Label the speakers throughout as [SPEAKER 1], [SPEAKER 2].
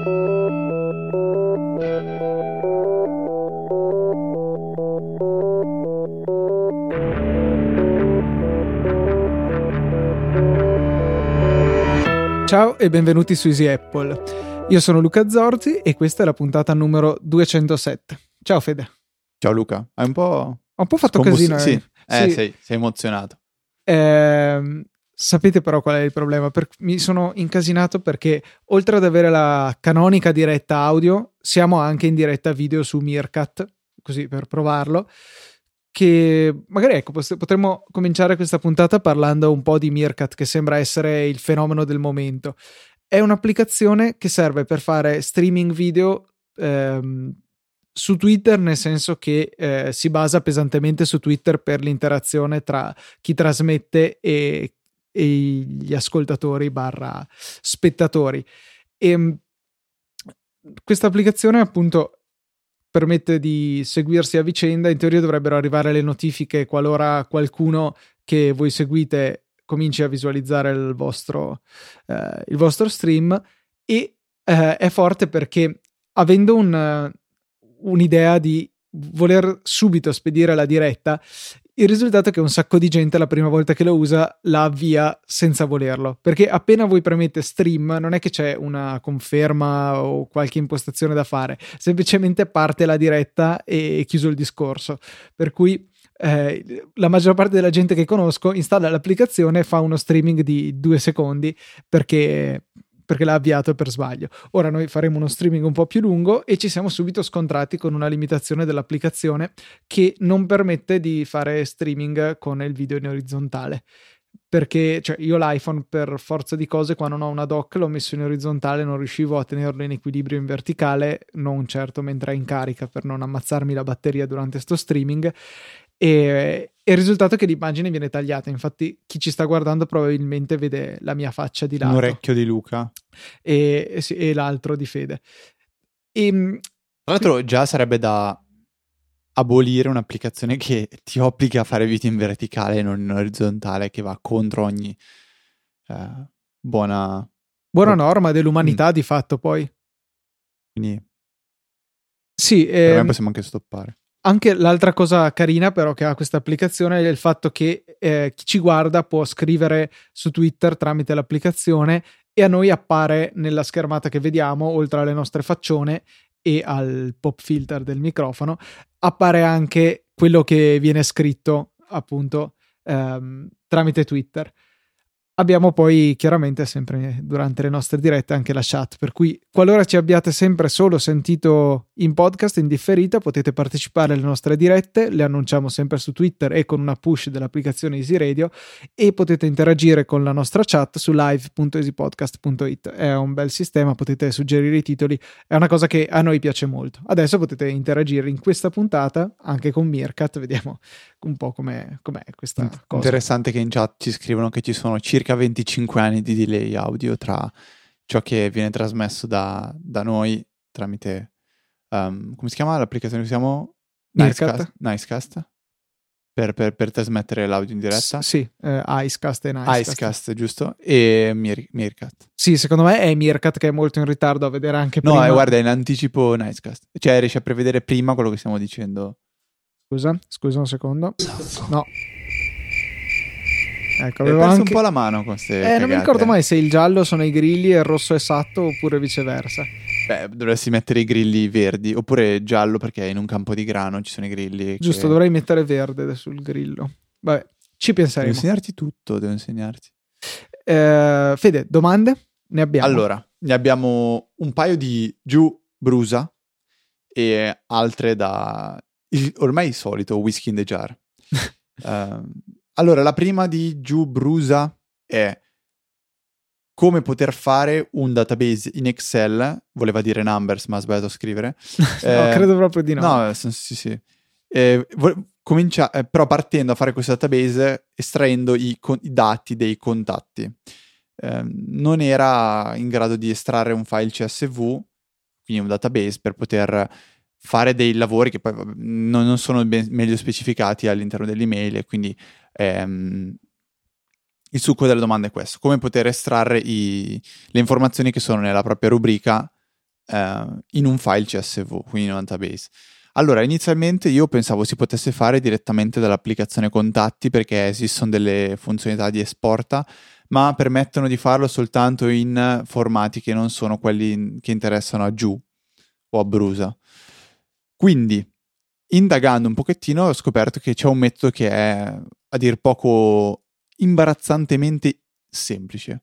[SPEAKER 1] Ciao e benvenuti su Easy Apple. Io sono Luca Zorzi e questa è la puntata numero 207. Ciao Fede.
[SPEAKER 2] Ciao Luca, hai un po'...
[SPEAKER 1] Ho un po' fatto Scombus- casino.
[SPEAKER 2] Sì, eh, sì. Sei, sei, emozionato.
[SPEAKER 1] Eh, sapete però qual è il problema? Per- mi sono incasinato perché oltre ad avere la canonica diretta audio, siamo anche in diretta video su Meerkat, così per provarlo che magari ecco, potremmo cominciare questa puntata parlando un po' di Meerkat, che sembra essere il fenomeno del momento. È un'applicazione che serve per fare streaming video ehm, su Twitter, nel senso che eh, si basa pesantemente su Twitter per l'interazione tra chi trasmette e, e gli ascoltatori barra spettatori. E ehm, questa applicazione appunto permette di seguirsi a vicenda. In teoria dovrebbero arrivare le notifiche qualora qualcuno che voi seguite cominci a visualizzare il vostro, eh, il vostro stream. E eh, è forte perché avendo un, un'idea di voler subito spedire la diretta, il risultato è che un sacco di gente la prima volta che lo usa la avvia senza volerlo, perché appena voi premete stream non è che c'è una conferma o qualche impostazione da fare, semplicemente parte la diretta e chiuso il discorso. Per cui eh, la maggior parte della gente che conosco installa l'applicazione, fa uno streaming di due secondi perché perché l'ha avviato per sbaglio. Ora noi faremo uno streaming un po' più lungo e ci siamo subito scontrati con una limitazione dell'applicazione che non permette di fare streaming con il video in orizzontale. Perché cioè, io l'iPhone per forza di cose quando non ho una dock l'ho messo in orizzontale, non riuscivo a tenerlo in equilibrio in verticale, non certo mentre è in carica per non ammazzarmi la batteria durante sto streaming e, e, il risultato è che l'immagine viene tagliata. Infatti, chi ci sta guardando probabilmente vede la mia faccia di lato.
[SPEAKER 2] Un orecchio di Luca
[SPEAKER 1] e, e, e l'altro di Fede. E,
[SPEAKER 2] ehm, Tra l'altro, già sarebbe da abolire un'applicazione che ti obbliga a fare video in verticale e non in orizzontale, che va contro ogni eh, buona...
[SPEAKER 1] Buona norma dell'umanità, mm. di fatto, poi.
[SPEAKER 2] Quindi...
[SPEAKER 1] Sì,
[SPEAKER 2] ehm... possiamo anche stoppare.
[SPEAKER 1] Anche l'altra cosa carina però che ha questa applicazione è il fatto che eh, chi ci guarda può scrivere su Twitter tramite l'applicazione e a noi appare nella schermata che vediamo, oltre alle nostre faccione e al pop filter del microfono, appare anche quello che viene scritto appunto ehm, tramite Twitter. Abbiamo poi chiaramente sempre durante le nostre dirette anche la chat, per cui qualora ci abbiate sempre solo sentito in podcast in differita potete partecipare alle nostre dirette, le annunciamo sempre su Twitter e con una push dell'applicazione Easy Radio e potete interagire con la nostra chat su live.easypodcast.it. È un bel sistema, potete suggerire i titoli, è una cosa che a noi piace molto. Adesso potete interagire in questa puntata anche con Meerkat, vediamo un po' com'è, com'è questa cosa.
[SPEAKER 2] Interessante che in chat ci scrivono che ci sono circa 25 anni di delay audio tra ciò che viene trasmesso da, da noi tramite, um, come si chiama l'applicazione che usiamo?
[SPEAKER 1] Nicecast.
[SPEAKER 2] Nicecast. Per, per, per, trasmettere l'audio in diretta?
[SPEAKER 1] S- sì, eh, Icecast e Nicecast.
[SPEAKER 2] Icecast, giusto? E Mir- Meerkat.
[SPEAKER 1] Sì, secondo me è Meerkat che è molto in ritardo a vedere anche prima.
[SPEAKER 2] No, eh, guarda, è in anticipo Nicecast. Cioè, riesci a prevedere prima quello che stiamo dicendo.
[SPEAKER 1] Scusa, scusa un secondo. No.
[SPEAKER 2] Ecco, avevo perso anche... un po' la mano con queste
[SPEAKER 1] Eh, non mi ricordo mai se il giallo sono i grilli e il rosso è esatto oppure viceversa.
[SPEAKER 2] Beh, dovresti mettere i grilli verdi oppure giallo perché in un campo di grano ci sono i grilli.
[SPEAKER 1] Giusto, che... dovrei mettere verde sul grillo. Vabbè, ci penseremo.
[SPEAKER 2] Devo insegnarti tutto, devo insegnarti.
[SPEAKER 1] Eh, Fede, domande? Ne abbiamo?
[SPEAKER 2] Allora, ne abbiamo un paio di giù brusa e altre da il, ormai solito whisky in the jar. uh, allora, la prima di Giù Brusa è come poter fare un database in Excel, voleva dire numbers, ma ha sbagliato a scrivere.
[SPEAKER 1] no, eh, credo proprio di no.
[SPEAKER 2] No, sì, sì. Eh, comincia, eh, però partendo a fare questo database estraendo i, con- i dati dei contatti. Eh, non era in grado di estrarre un file CSV, quindi un database per poter fare dei lavori che poi non, non sono ben, meglio specificati all'interno dell'email e quindi ehm, il succo della domanda è questo, come poter estrarre i, le informazioni che sono nella propria rubrica eh, in un file CSV, quindi in un database. Allora, inizialmente io pensavo si potesse fare direttamente dall'applicazione contatti perché esistono delle funzionalità di esporta, ma permettono di farlo soltanto in formati che non sono quelli che interessano a Giù o a Brusa. Quindi, indagando un pochettino, ho scoperto che c'è un metodo che è a dir poco imbarazzantemente semplice.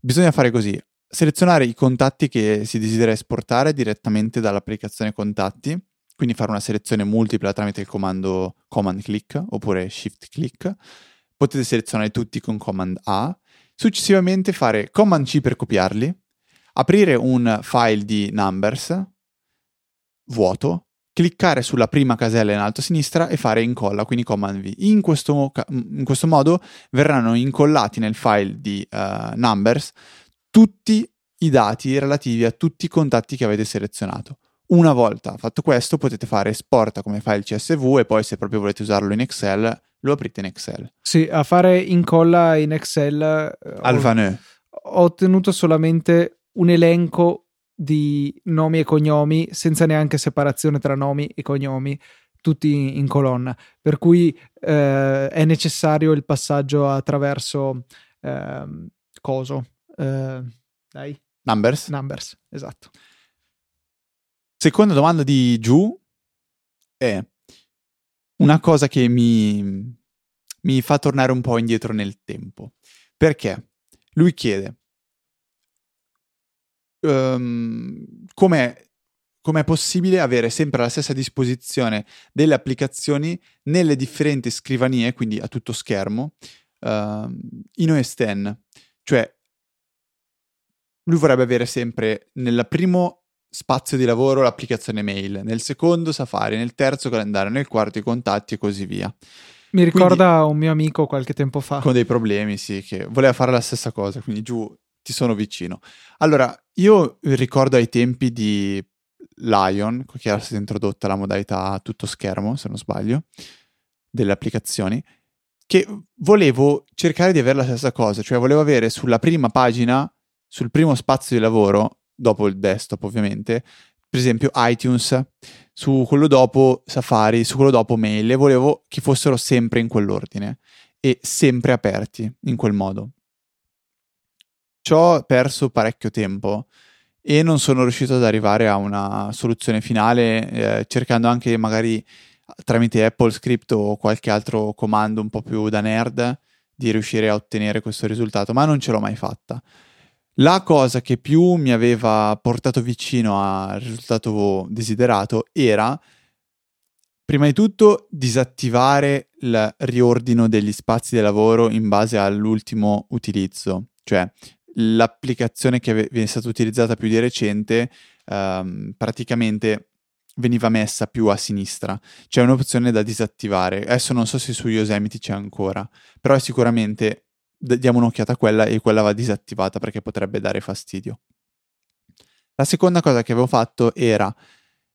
[SPEAKER 2] Bisogna fare così: selezionare i contatti che si desidera esportare direttamente dall'applicazione contatti, quindi fare una selezione multipla tramite il comando command click oppure shift click. Potete selezionare tutti con command A, successivamente fare command C per copiarli, aprire un file di numbers vuoto, cliccare sulla prima casella in alto a sinistra e fare incolla, quindi command V. In questo, in questo modo verranno incollati nel file di uh, numbers tutti i dati relativi a tutti i contatti che avete selezionato. Una volta fatto questo potete fare esporta come file CSV e poi se proprio volete usarlo in Excel lo aprite in Excel.
[SPEAKER 1] Sì, a fare incolla in Excel
[SPEAKER 2] eh, Alvaneux.
[SPEAKER 1] Ho ottenuto solamente un elenco di nomi e cognomi senza neanche separazione tra nomi e cognomi tutti in colonna. Per cui eh, è necessario il passaggio attraverso eh, coso eh, dai.
[SPEAKER 2] Numbers?
[SPEAKER 1] Numbers esatto.
[SPEAKER 2] Seconda domanda di giù è una cosa che mi, mi fa tornare un po' indietro nel tempo. Perché? Lui chiede um, com'è, com'è possibile avere sempre alla stessa disposizione delle applicazioni nelle differenti scrivanie, quindi a tutto schermo, uh, in OS X. Cioè, lui vorrebbe avere sempre nel primo spazio di lavoro l'applicazione mail, nel secondo Safari, nel terzo calendario, nel quarto i contatti e così via.
[SPEAKER 1] Mi ricorda quindi, un mio amico qualche tempo fa.
[SPEAKER 2] Con dei problemi, sì, che voleva fare la stessa cosa, quindi giù ti sono vicino. Allora, io ricordo ai tempi di Lion, che era stata introdotta la modalità tutto schermo, se non sbaglio, delle applicazioni, che volevo cercare di avere la stessa cosa, cioè volevo avere sulla prima pagina, sul primo spazio di lavoro, dopo il desktop ovviamente, per esempio iTunes, su quello dopo Safari, su quello dopo Mail, e volevo che fossero sempre in quell'ordine e sempre aperti in quel modo ci ho perso parecchio tempo e non sono riuscito ad arrivare a una soluzione finale, eh, cercando anche magari tramite Apple Script o qualche altro comando un po' più da nerd di riuscire a ottenere questo risultato, ma non ce l'ho mai fatta. La cosa che più mi aveva portato vicino al risultato desiderato era, prima di tutto, disattivare il riordino degli spazi di lavoro in base all'ultimo utilizzo. Cioè, l'applicazione che viene stata utilizzata più di recente um, praticamente veniva messa più a sinistra. C'è un'opzione da disattivare. Adesso non so se su Yosemite c'è ancora, però sicuramente diamo un'occhiata a quella e quella va disattivata perché potrebbe dare fastidio. La seconda cosa che avevo fatto era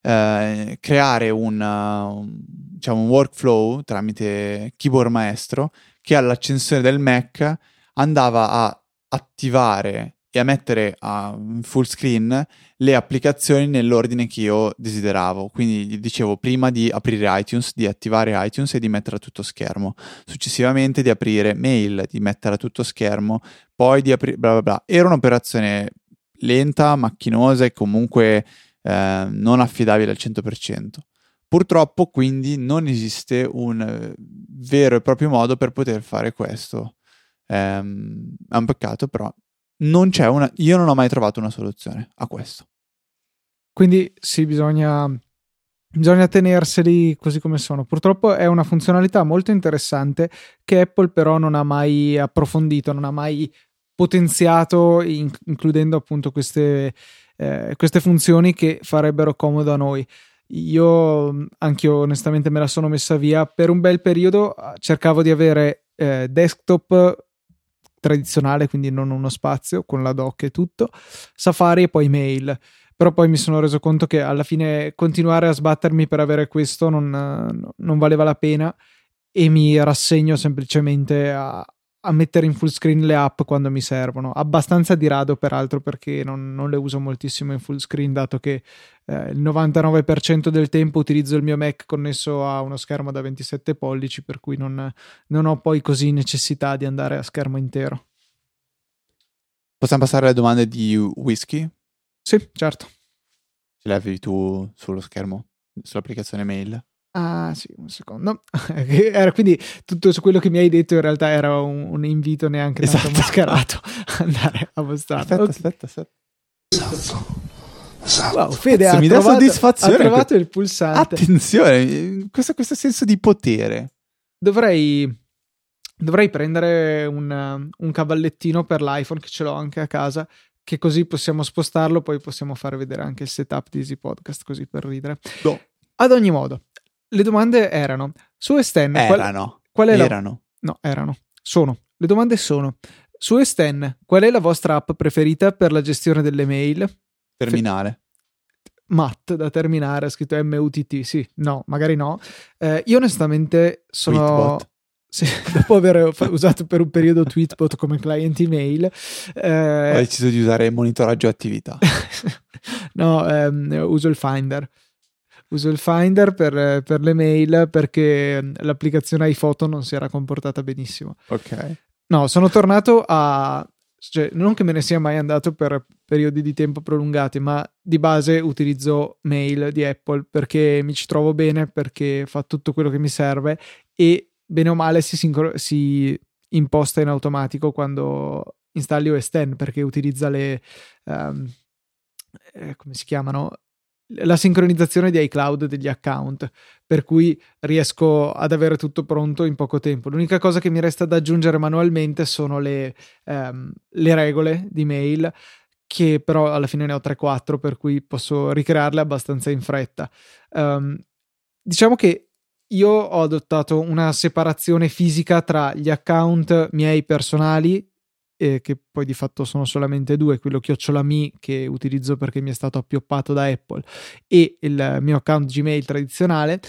[SPEAKER 2] eh, creare un, diciamo, un workflow tramite keyboard maestro che all'accensione del Mac andava a attivare e a mettere a full screen le applicazioni nell'ordine che io desideravo. Quindi dicevo prima di aprire iTunes, di attivare iTunes e di mettere a tutto schermo. Successivamente di aprire mail, di mettere a tutto schermo, poi di aprire bla bla bla. Era un'operazione lenta, macchinosa e comunque eh, non affidabile al 100%. Purtroppo quindi non esiste un eh, vero e proprio modo per poter fare questo. Ehm, è un peccato, però non c'è una. Io non ho mai trovato una soluzione a questo.
[SPEAKER 1] Quindi sì, bisogna, bisogna tenerseli così come sono. Purtroppo è una funzionalità molto interessante che Apple però non ha mai approfondito, non ha mai potenziato, in, includendo appunto queste, eh, queste funzioni che farebbero comodo a noi. Io anche io onestamente me la sono messa via per un bel periodo. Cercavo di avere eh, desktop tradizionale, quindi non uno spazio con la doc e tutto, Safari e poi mail. Però poi mi sono reso conto che alla fine continuare a sbattermi per avere questo non, non valeva la pena e mi rassegno semplicemente a, a mettere in full screen le app quando mi servono. Abbastanza di rado, peraltro, perché non, non le uso moltissimo in full screen, dato che eh, il 99% del tempo utilizzo il mio Mac connesso a uno schermo da 27 pollici, per cui non, non ho poi così necessità di andare a schermo intero.
[SPEAKER 2] Possiamo passare alle domande di whisky?
[SPEAKER 1] Sì, certo.
[SPEAKER 2] Ce le avevi tu sullo schermo, sull'applicazione mail?
[SPEAKER 1] Ah, sì, un secondo. era quindi tutto su quello che mi hai detto in realtà era un, un invito neanche esatto. tanto mascherato a andare a mostrare.
[SPEAKER 2] Aspetta, okay. aspetta, aspetta.
[SPEAKER 1] Esatto. Esatto. Wow, Fede ha, mi trovato, dà soddisfazione. ha trovato il pulsante.
[SPEAKER 2] Attenzione, questo, questo senso di potere.
[SPEAKER 1] Dovrei, dovrei prendere un, un cavallettino per l'iPhone, che ce l'ho anche a casa, che così possiamo spostarlo, poi possiamo fare vedere anche il setup di Easy Podcast, così per ridere.
[SPEAKER 2] No.
[SPEAKER 1] Ad ogni modo, le domande erano su Esten.
[SPEAKER 2] Erano.
[SPEAKER 1] Qual, qual è
[SPEAKER 2] erano.
[SPEAKER 1] La... No, erano. Sono. Le domande sono su Esten. Qual è la vostra app preferita per la gestione delle mail?
[SPEAKER 2] Terminale.
[SPEAKER 1] Fe... Matt da terminare, ha scritto MUTT. Sì, no, magari no. Eh, io onestamente sono. Tweetbot. Sì, dopo aver usato per un periodo Tweetbot come client email,
[SPEAKER 2] eh... ho deciso di usare monitoraggio attività.
[SPEAKER 1] no, ehm, uso il Finder uso il Finder per, per, le mail perché l'applicazione iPhoto non si era comportata benissimo.
[SPEAKER 2] Ok.
[SPEAKER 1] No, sono tornato a... Cioè, non che me ne sia mai andato per periodi di tempo prolungati, ma di base utilizzo mail di Apple perché mi ci trovo bene, perché fa tutto quello che mi serve e bene o male si, sincro- si imposta in automatico quando installi OS X perché utilizza le... Um, eh, come si chiamano? La sincronizzazione di iCloud degli account, per cui riesco ad avere tutto pronto in poco tempo. L'unica cosa che mi resta da aggiungere manualmente sono le, ehm, le regole di mail, che però alla fine ne ho 3-4, per cui posso ricrearle abbastanza in fretta. Um, diciamo che io ho adottato una separazione fisica tra gli account miei personali eh, che poi di fatto sono solamente due, quello chiocciolami che utilizzo perché mi è stato appioppato da Apple e il mio account Gmail tradizionale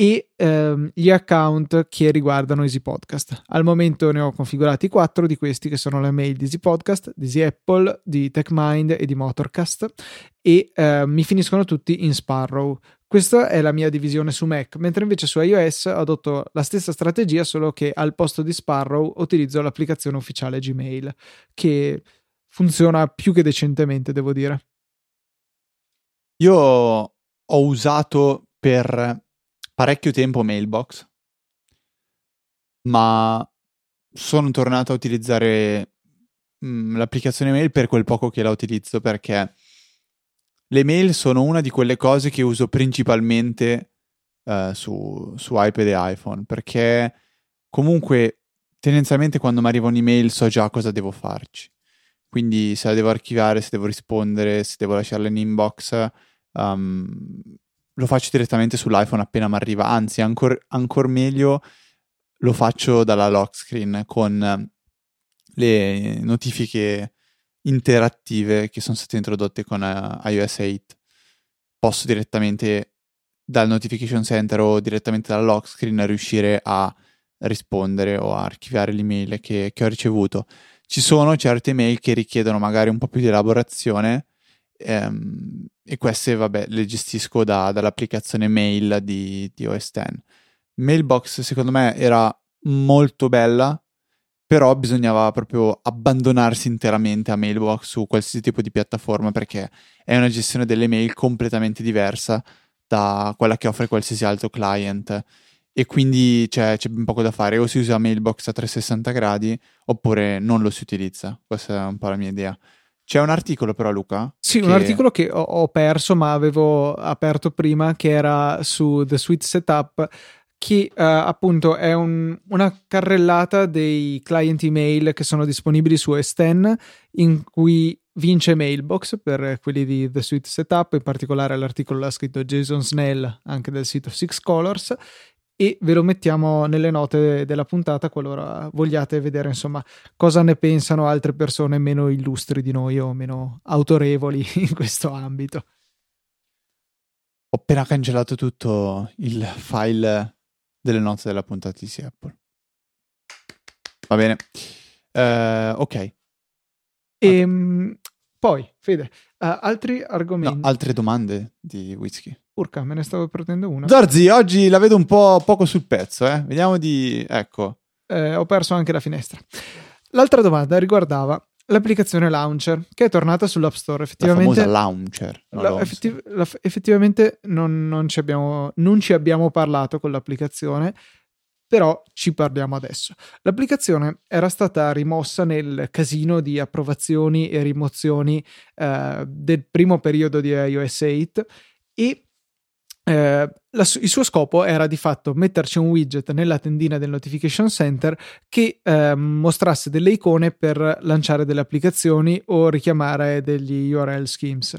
[SPEAKER 1] e ehm, gli account che riguardano Easy Podcast. Al momento ne ho configurati quattro di questi che sono le mail di Easy Podcast, di Easy Apple, di TechMind e di Motorcast e eh, mi finiscono tutti in Sparrow. Questa è la mia divisione su Mac, mentre invece su iOS adotto la stessa strategia, solo che al posto di Sparrow utilizzo l'applicazione ufficiale Gmail, che funziona più che decentemente, devo dire.
[SPEAKER 2] Io ho usato per parecchio tempo Mailbox, ma sono tornato a utilizzare mh, mm, l'applicazione mail per quel poco che la utilizzo perché le mail sono una di quelle cose che uso principalmente uh, su, su iPad e iPhone, perché comunque tendenzialmente quando mi arriva un'email so già cosa devo farci. Quindi se la devo archiviare, se devo rispondere, se devo lasciarla in inbox, um, lo faccio direttamente sull'iPhone appena mi arriva. Anzi, ancora ancor meglio lo faccio dalla lock screen con le notifiche interattive che sono state introdotte con uh, iOS 8. Posso direttamente dal notification center o direttamente dalla lock screen riuscire a rispondere o a archiviare l'email che, che ho ricevuto. Ci sono certe email che richiedono magari un po' più di elaborazione ehm, e queste, vabbè, le gestisco da, dall'applicazione mail di, di OS X. Mailbox secondo me era molto bella però bisognava proprio abbandonarsi interamente a Mailbox su qualsiasi tipo di piattaforma perché è una gestione delle mail completamente diversa da quella che offre qualsiasi altro client. E quindi c'è, c'è ben poco da fare. O si usa Mailbox a 360 gradi oppure non lo si utilizza. Questa è un po' la mia idea. C'è un articolo però Luca
[SPEAKER 1] sì che... un articolo che ho, ho perso ma avevo aperto prima che era su The Suite Setup che uh, appunto è un, una carrellata dei client email che sono disponibili su S10 in cui vince Mailbox per quelli di The Suite Setup, in particolare l'articolo l'ha scritto Jason Snell anche del sito Six Colors e ve lo mettiamo nelle note della puntata qualora vogliate vedere insomma cosa ne pensano altre persone meno illustri di noi o meno autorevoli in questo ambito.
[SPEAKER 2] Ho appena cancellato tutto il file delle note della puntata di Apple. Va bene. Uh, ok.
[SPEAKER 1] E, ehm, poi, Fede, uh, altri argomenti?
[SPEAKER 2] No, altre domande di whisky.
[SPEAKER 1] Urca, me ne stavo perdendo una.
[SPEAKER 2] Zorzi, oggi la vedo un po' poco sul pezzo, eh? Vediamo di... ecco.
[SPEAKER 1] Eh, ho perso anche la finestra. L'altra domanda riguardava l'applicazione Launcher che è tornata sull'App Store. Effettivamente,
[SPEAKER 2] la Launcher.
[SPEAKER 1] La, effettiv- la, effettivamente non, non, ci abbiamo, non ci abbiamo parlato con l'applicazione, però ci parliamo adesso. L'applicazione era stata rimossa nel casino di approvazioni e rimozioni eh, del primo periodo di iOS 8 e eh, la, il suo scopo era di fatto metterci un widget nella tendina del notification center che eh, mostrasse delle icone per lanciare delle applicazioni o richiamare degli URL schemes.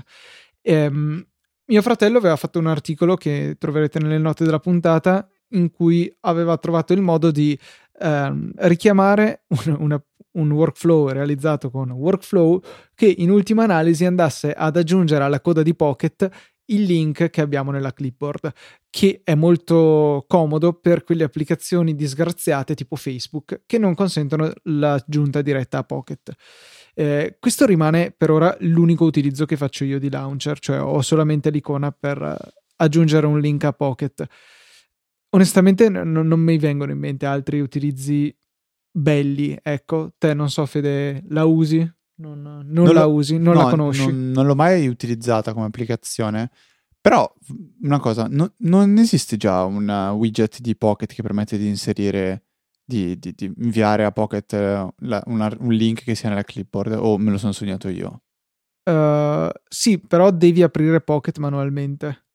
[SPEAKER 1] Ehm, mio fratello aveva fatto un articolo che troverete nelle note della puntata in cui aveva trovato il modo di ehm, richiamare una, una, un workflow realizzato con Workflow che in ultima analisi andasse ad aggiungere alla coda di Pocket il link che abbiamo nella clipboard, che è molto comodo per quelle applicazioni disgraziate tipo Facebook che non consentono l'aggiunta diretta a Pocket. Eh, questo rimane per ora l'unico utilizzo che faccio io di Launcher, cioè ho solamente l'icona per aggiungere un link a Pocket. Onestamente n- non mi vengono in mente altri utilizzi belli, ecco, te non so Fede, la usi? Non, non, non la usi, non no, la conosci.
[SPEAKER 2] Non, non, l'ho mai utilizzata come applicazione. Però una cosa, no, non esiste già un widget di Pocket che permette di inserire, di, di, di inviare a Pocket la, una, un link che sia nella clipboard o me lo sono sognato io?
[SPEAKER 1] Uh, sì, però devi aprire Pocket manualmente.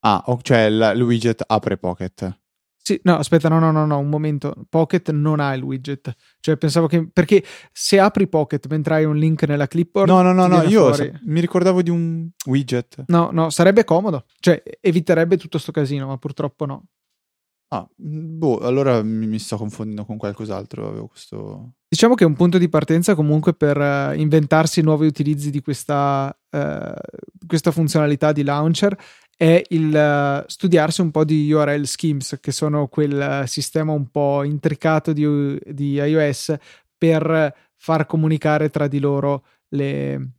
[SPEAKER 2] Ah, cioè il widget apre Pocket.
[SPEAKER 1] Sì, no, aspetta, no, no, no, no, un momento. Pocket non ha il widget. Cioè, pensavo che. Perché se apri Pocket mentre hai un link nella clipboard.
[SPEAKER 2] No, no, no, no, io sa- mi ricordavo di un widget.
[SPEAKER 1] No, no, sarebbe comodo. Cioè, eviterebbe tutto sto casino, ma purtroppo no.
[SPEAKER 2] Ah, boh, allora mi, mi sto confondendo con qualcos'altro. Avevo questo.
[SPEAKER 1] Diciamo che è un punto di partenza comunque per uh, inventarsi nuovi utilizzi di questa, uh, questa funzionalità di launcher è il uh, studiarsi un po' di URL schemes, che sono quel uh, sistema un po' intricato di, di, iOS per far comunicare tra di loro le,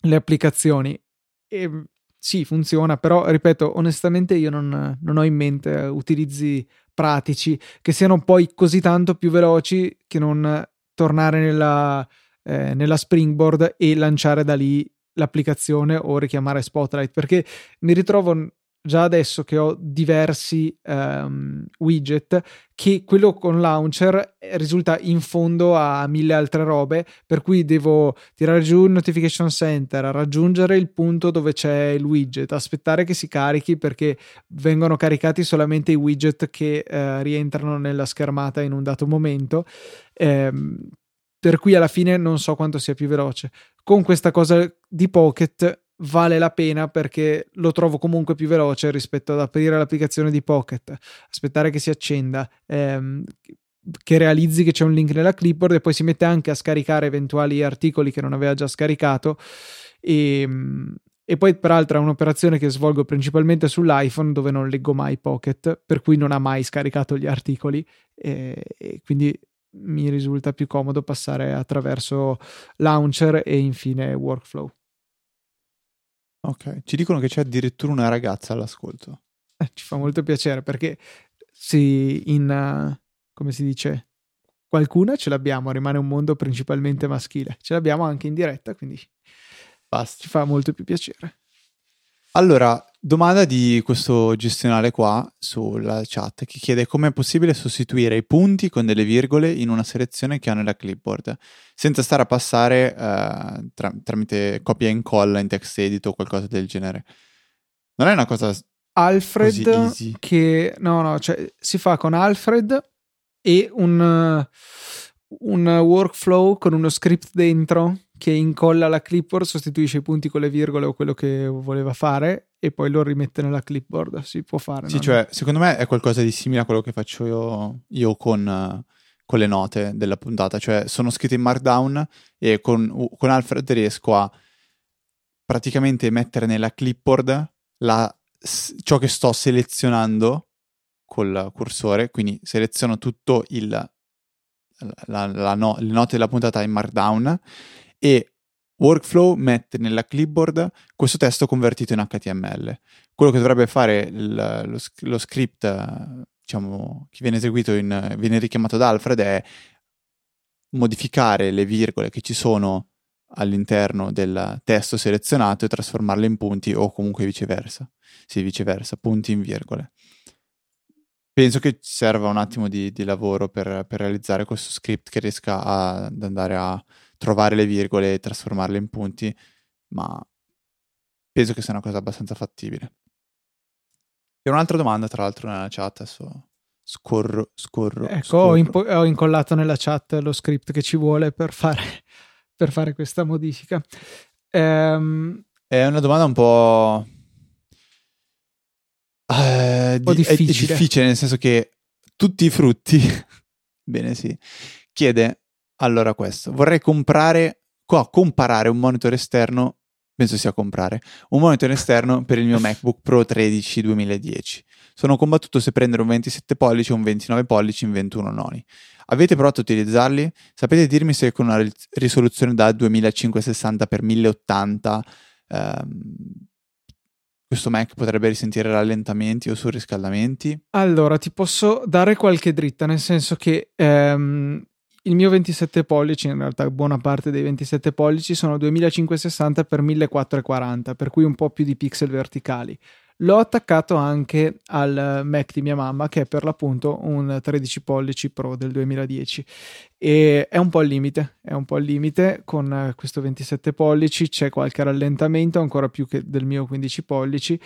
[SPEAKER 1] le applicazioni. E sì, funziona, però ripeto, onestamente io non, non ho in mente utilizzi pratici che siano poi così tanto più veloci che non tornare nella, eh, nella springboard e lanciare da lì l'applicazione o richiamare Spotlight perché mi ritrovo già adesso che ho diversi um, widget che quello con launcher risulta in fondo a mille altre robe per cui devo tirare giù il notification center raggiungere il punto dove c'è il widget aspettare che si carichi perché vengono caricati solamente i widget che uh, rientrano nella schermata in un dato momento um, per cui alla fine non so quanto sia più veloce. Con questa cosa di Pocket vale la pena perché lo trovo comunque più veloce rispetto ad aprire l'applicazione di Pocket, aspettare che si accenda, ehm, che realizzi che c'è un link nella clipboard e poi si mette anche a scaricare eventuali articoli che non aveva già scaricato. E, e poi peraltro è un'operazione che svolgo principalmente sull'iPhone dove non leggo mai Pocket, per cui non ha mai scaricato gli articoli e, e quindi mi risulta più comodo passare attraverso launcher e infine workflow.
[SPEAKER 2] Ok, ci dicono che c'è addirittura una ragazza all'ascolto.
[SPEAKER 1] Eh, ci fa molto piacere perché sì, in uh, come si dice, qualcuna ce l'abbiamo, rimane un mondo principalmente maschile. Ce l'abbiamo anche in diretta, quindi Basta. ci fa molto più piacere.
[SPEAKER 2] Allora, domanda di questo gestionale qua sulla chat che chiede come è possibile sostituire i punti con delle virgole in una selezione che ho nella clipboard senza stare a passare uh, tra- tramite copia e incolla in text edit o qualcosa del genere. Non è una cosa
[SPEAKER 1] Alfred che no no, cioè si fa con Alfred e un, un workflow con uno script dentro che incolla la clipboard, sostituisce i punti con le virgole o quello che voleva fare e poi lo rimette nella clipboard. Si può fare.
[SPEAKER 2] Sì, no? cioè, secondo me è qualcosa di simile a quello che faccio io, io con, uh, con, le note della puntata. Cioè, sono scritte in Markdown e con, con Alfred riesco a praticamente mettere nella clipboard la, ciò che sto selezionando col cursore. Quindi seleziono tutto il la, la no, le note della puntata in Markdown e Workflow mette nella clipboard questo testo convertito in HTML. Quello che dovrebbe fare il, lo, lo, script, diciamo, che viene eseguito, in, viene richiamato da Alfred è modificare le virgole che ci sono all'interno del testo selezionato e trasformarle in punti o comunque viceversa. Sì, viceversa, punti in virgole. Penso che serva un attimo di, di lavoro per, per, realizzare questo script che riesca a, ad andare a trovare le virgole e trasformarle in punti, ma penso che sia una cosa abbastanza fattibile. C'è un'altra domanda, tra l'altro, nella chat, adesso scorro, scorro.
[SPEAKER 1] Ecco,
[SPEAKER 2] scorro.
[SPEAKER 1] Ho, impo- ho, incollato nella chat lo script che ci vuole per fare, per fare questa modifica. Ehm...
[SPEAKER 2] È una domanda un po'
[SPEAKER 1] Uh, un po' difficile.
[SPEAKER 2] È difficile nel senso che tutti i frutti, bene sì, chiede allora questo, vorrei comprare, qua, comparare un monitor esterno, penso sia comprare, un monitor esterno per il mio MacBook Pro 13 2010. Sono combattuto se prendere un 27 pollici o un 29 pollici in 21 noni. Avete provato a utilizzarli? Sapete dirmi se con una risoluzione da 2560x1080 ehm, questo Mac potrebbe risentire rallentamenti o surriscaldamenti?
[SPEAKER 1] Allora, ti posso dare qualche dritta, nel senso che ehm, il mio 27 pollici, in realtà buona parte dei 27 pollici, sono 2560 x 1440, per cui un po' più di pixel verticali. L'ho attaccato anche al Mac di mia mamma, che è per l'appunto un 13 pollici Pro del 2010. E è un po' al limite, è un po' al limite con questo 27 pollici, c'è qualche rallentamento, ancora più che del mio 15 pollici,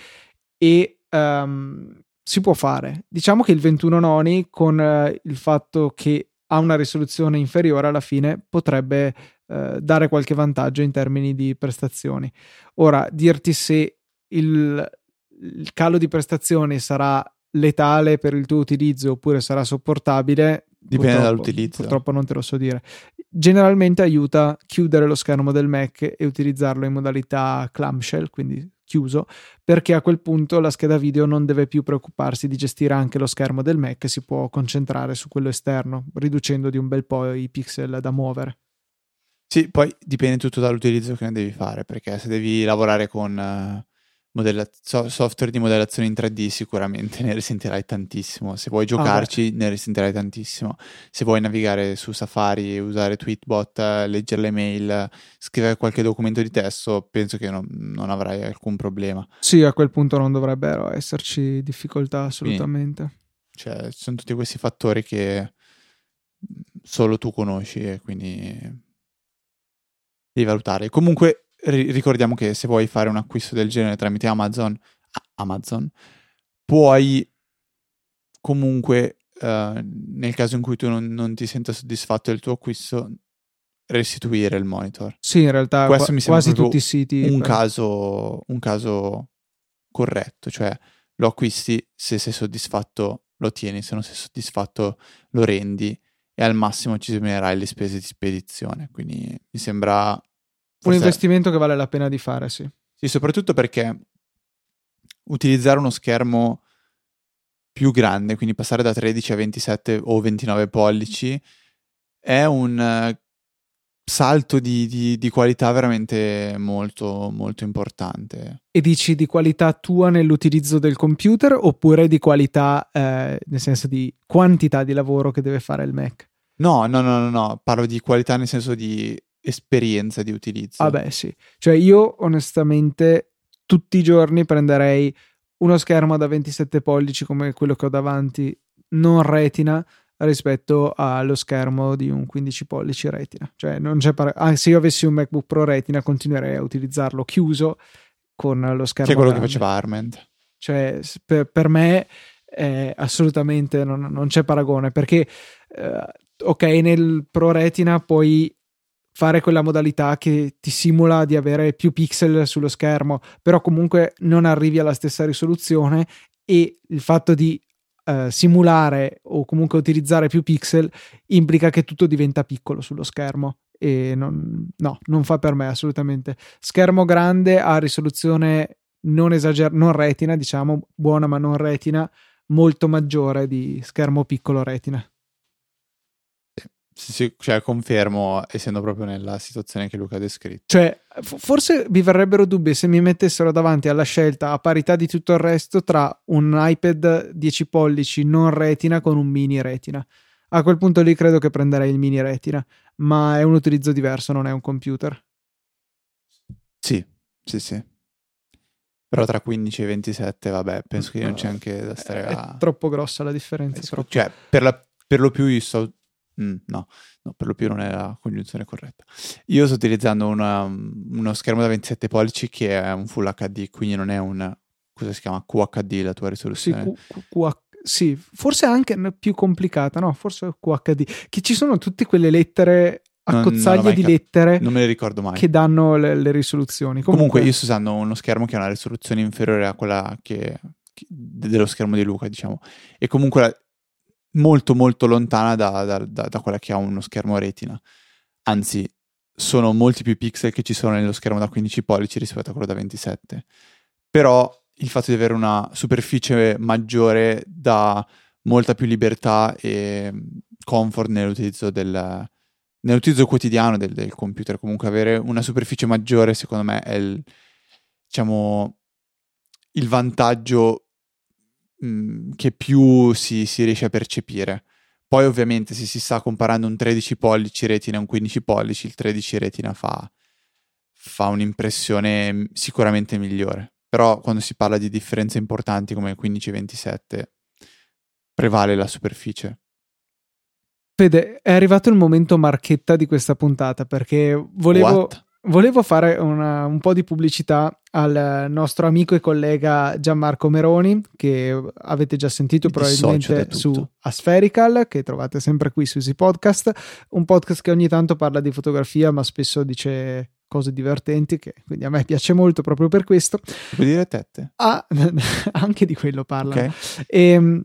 [SPEAKER 1] e um, si può fare. Diciamo che il 21 noni, con uh, il fatto che ha una risoluzione inferiore, alla fine potrebbe uh, dare qualche vantaggio in termini di prestazioni. Ora, dirti se il il calo di prestazioni sarà letale per il tuo utilizzo oppure sarà sopportabile.
[SPEAKER 2] Dipende dall'utilizzo.
[SPEAKER 1] Purtroppo non te lo so dire. Generalmente aiuta a chiudere lo schermo del Mac e utilizzarlo in modalità clamshell, quindi chiuso, perché a quel punto la scheda video non deve più preoccuparsi di gestire anche lo schermo del Mac e si può concentrare su quello esterno, riducendo di un bel po' i pixel da muovere.
[SPEAKER 2] Sì, poi dipende tutto dall'utilizzo che ne devi fare, perché se devi lavorare con... Modella- so- software di modellazione in 3D sicuramente ne risentirai tantissimo. Se vuoi giocarci ah, ne risentirai tantissimo. Se vuoi navigare su Safari, usare Tweetbot, leggere le mail, scrivere qualche documento di testo, penso che non, non avrai alcun problema.
[SPEAKER 1] Sì, a quel punto non dovrebbero esserci difficoltà assolutamente.
[SPEAKER 2] Quindi, cioè, sono tutti questi fattori che solo tu conosci e quindi devi valutare. Comunque ricordiamo che se vuoi fare un acquisto del genere tramite Amazon, Amazon puoi comunque, uh, nel caso in cui tu non, non, ti senta soddisfatto del tuo acquisto, restituire il monitor.
[SPEAKER 1] Sì, in realtà Questo qu- mi quasi tutti i siti.
[SPEAKER 2] Un, caso, un caso corretto, cioè lo acquisti, se sei soddisfatto lo tieni, se non sei soddisfatto lo rendi e al massimo ci sminerai le spese di spedizione. Quindi mi sembra
[SPEAKER 1] un investimento che vale la pena di fare, sì.
[SPEAKER 2] Sì, soprattutto perché utilizzare uno schermo più grande, quindi passare da 13 a 27 o 29 pollici, è un uh, salto di, di, di, qualità veramente molto, molto importante.
[SPEAKER 1] E dici di qualità tua nell'utilizzo del computer oppure di qualità, eh, nel senso di quantità di lavoro che deve fare il Mac?
[SPEAKER 2] No, no, no, no, no, parlo di qualità nel senso di esperienza di utilizzo.
[SPEAKER 1] Ah beh sì, cioè io onestamente tutti i giorni prenderei uno schermo da 27 pollici come quello che ho davanti, non retina, rispetto allo schermo di un 15 pollici retina. Cioè non c'è par- ah, se io avessi un MacBook Pro retina continuerei a utilizzarlo chiuso con lo schermo.
[SPEAKER 2] Che è quello
[SPEAKER 1] grande.
[SPEAKER 2] che faceva Arment.
[SPEAKER 1] Cioè per, per me assolutamente non, non, c'è paragone perché eh, ok nel Pro Retina puoi fare quella modalità che ti simula di avere più pixel sullo schermo, però comunque non arrivi alla stessa risoluzione e il fatto di uh, simulare o comunque utilizzare più pixel implica che tutto diventa piccolo sullo schermo e non, no, non fa per me assolutamente. Schermo grande a risoluzione non esagerata, non retina, diciamo, buona ma non retina, molto maggiore di schermo piccolo retina
[SPEAKER 2] Sì, sì, cioè confermo, essendo proprio nella situazione che Luca ha descritto.
[SPEAKER 1] Cioè, forse vi verrebbero dubbi se mi mettessero davanti alla scelta a parità di tutto il resto tra un iPad 10 pollici non retina con un mini retina. A quel punto lì credo che prenderei il mini retina, ma è un utilizzo diverso, non è un computer.
[SPEAKER 2] Sì, sì, sì. Però tra 15 e 27, vabbè, penso che non c'è anche da stare a...
[SPEAKER 1] È troppo grossa la differenza.
[SPEAKER 2] Cioè, per, la, per lo più io sto Mm, no, no, per lo più non è la congiunzione corretta. Io sto utilizzando una, uno schermo da 27 pollici che è un Full HD, quindi non è un cosa si chiama QHD la tua risoluzione.
[SPEAKER 1] Sì, Q, Q, sì forse anche più complicata, no? Forse QHD. Che ci sono tutte quelle lettere accozzaglie di lettere
[SPEAKER 2] non me le ricordo mai
[SPEAKER 1] che danno le, le risoluzioni
[SPEAKER 2] comunque, comunque, io sto usando uno schermo che ha una risoluzione inferiore a quella che, che, dello schermo di Luca diciamo e comunque molto molto lontana da, da, da, da, quella che ha uno schermo retina. Anzi, sono molti più pixel che ci sono nello schermo da 15 pollici rispetto a quello da 27. Però il fatto di avere una superficie maggiore dà molta più libertà e comfort nell'utilizzo, del, nell'utilizzo quotidiano del, del, computer. Comunque avere una superficie maggiore secondo me è il, diciamo, il vantaggio Che più si, si, riesce a percepire. Poi ovviamente se si sta comparando un 13 pollici retina e un 15 pollici, il 13 retina fa, fa un'impressione sicuramente migliore. Però quando si parla di differenze importanti come 15-27 prevale la superficie.
[SPEAKER 1] Fede, è arrivato il momento marchetta di questa puntata perché volevo... What? Volevo fare una, un po' di pubblicità al nostro amico e collega Gianmarco Meroni, che avete già sentito probabilmente su Aspherical, che trovate sempre qui su Easy Podcast, un podcast che ogni tanto parla di fotografia, ma spesso dice cose divertenti, che quindi a me piace molto proprio per questo.
[SPEAKER 2] Vuoi dire tette?
[SPEAKER 1] Ah, anche di quello parla. Okay. E, ehm,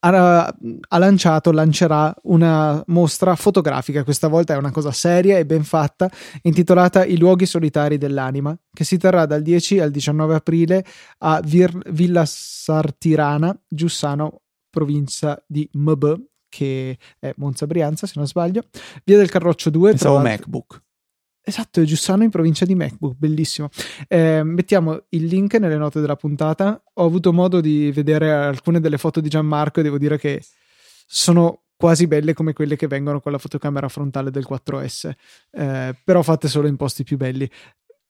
[SPEAKER 1] ha, ha, lanciato, lancerà una mostra fotografica, questa volta è una cosa seria e ben fatta, intitolata I luoghi solitari dell'anima, che si terrà dal 10 al 19 aprile a Vir- Villa Sartirana, Giussano, provincia di Mb, che è Monza Brianza se non sbaglio, via del Carroccio 2.
[SPEAKER 2] Pensavo. MacBook.
[SPEAKER 1] Esatto, è Giussano in provincia di MacBook, bellissimo. Eh, mettiamo il link nelle note della puntata. Ho avuto modo di vedere alcune delle foto di Gianmarco e devo dire che sono quasi belle come quelle che vengono con la fotocamera frontale del 4S, eh, però fatte solo in posti più belli.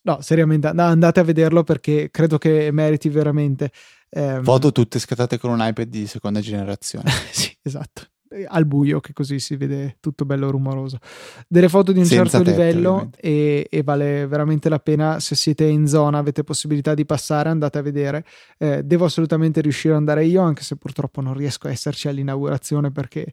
[SPEAKER 1] No, seriamente, andate a vederlo perché credo che meriti veramente.
[SPEAKER 2] Eh, Foto tutte scattate con un iPad di seconda generazione.
[SPEAKER 1] sì, esatto. Eh, al buio che così si vede tutto bello rumoroso. Delle foto di un Senza certo tetto, livello e, e, vale veramente la pena se siete in zona avete possibilità di passare andate a vedere. Eh, devo assolutamente riuscire ad andare io anche se purtroppo non riesco a esserci all'inaugurazione perché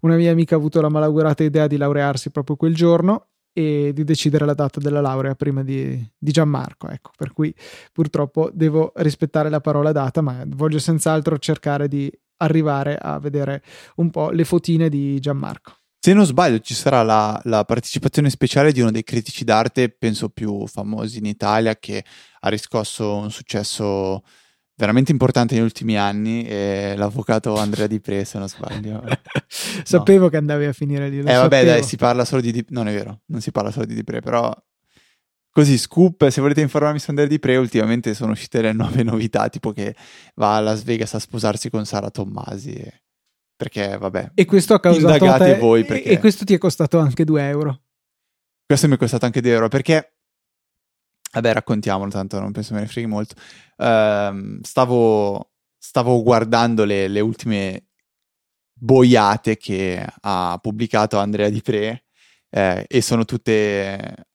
[SPEAKER 1] una mia amica ha avuto la malaugurata idea di laurearsi proprio quel giorno e di decidere la data della laurea prima di, di, Gianmarco. Ecco, per cui purtroppo devo rispettare la parola data, ma voglio senz'altro cercare di arrivare a vedere un po' le fotine di Gianmarco.
[SPEAKER 2] Se non sbaglio, ci sarà la, la, partecipazione speciale di uno dei critici d'arte, penso più famosi in Italia, che ha riscosso un successo veramente importante negli ultimi anni, l'avvocato Andrea Di Pre, se non sbaglio.
[SPEAKER 1] Sapevo no. che andavi a finire lì.
[SPEAKER 2] eh, vabbè, dai, si parla solo di Di Non è vero, non si parla solo di Di Pre, però Così, scoop, se volete informarmi su Andrea Di Pre, ultimamente sono uscite le nuove novità, tipo che va a Las Vegas a sposarsi con Sara Tommasi. E... Perché, vabbè,
[SPEAKER 1] e questo ha causato te... voi perché... E questo ti è costato anche 2 euro.
[SPEAKER 2] Questo mi è costato anche 2 euro perché, vabbè, raccontiamolo, tanto non penso me ne freghi molto. Uh, stavo, stavo guardando le, le ultime boiate che ha pubblicato Andrea Di Pre eh, e sono tutte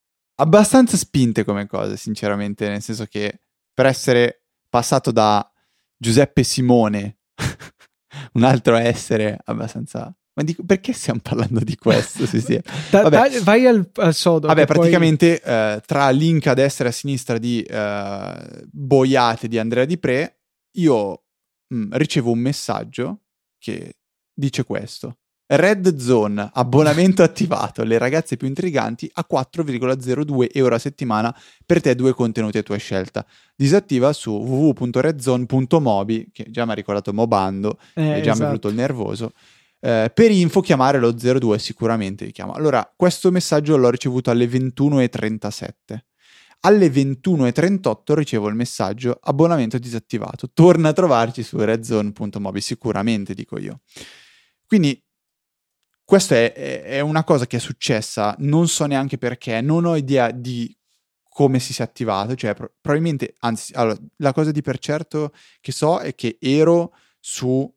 [SPEAKER 2] abbastanza spinte come cose, sinceramente, nel senso che per essere passato da Giuseppe Simone, un altro essere abbastanza... Ma dico, perché stiamo parlando di questo? sì, sì.
[SPEAKER 1] da, vai al, al, sodo.
[SPEAKER 2] Vabbè, praticamente poi... eh, tra link a destra e a sinistra di eh, boiate di Andrea Di Pre, io mh, mm, ricevo un messaggio che dice questo. Red Zone, abbonamento attivato, le ragazze più intriganti a 4,02 euro a settimana per te due contenuti a tua scelta. Disattiva su www.redzone.mobi, che già mi ha ricordato Mobando eh, e già esatto. mi è venuto il nervoso. Eh, per info chiamare lo 02 sicuramente vi chiama. Allora, questo messaggio l'ho ricevuto alle 21.37. Alle 21.38 ricevo il messaggio abbonamento disattivato. Torna a trovarci su redzone.mobi, sicuramente dico io. Quindi questa è, è, una cosa che è successa, non so neanche perché, non ho idea di come si sia attivato, cioè pro- probabilmente, anzi, allora, la cosa di per certo che so è che ero su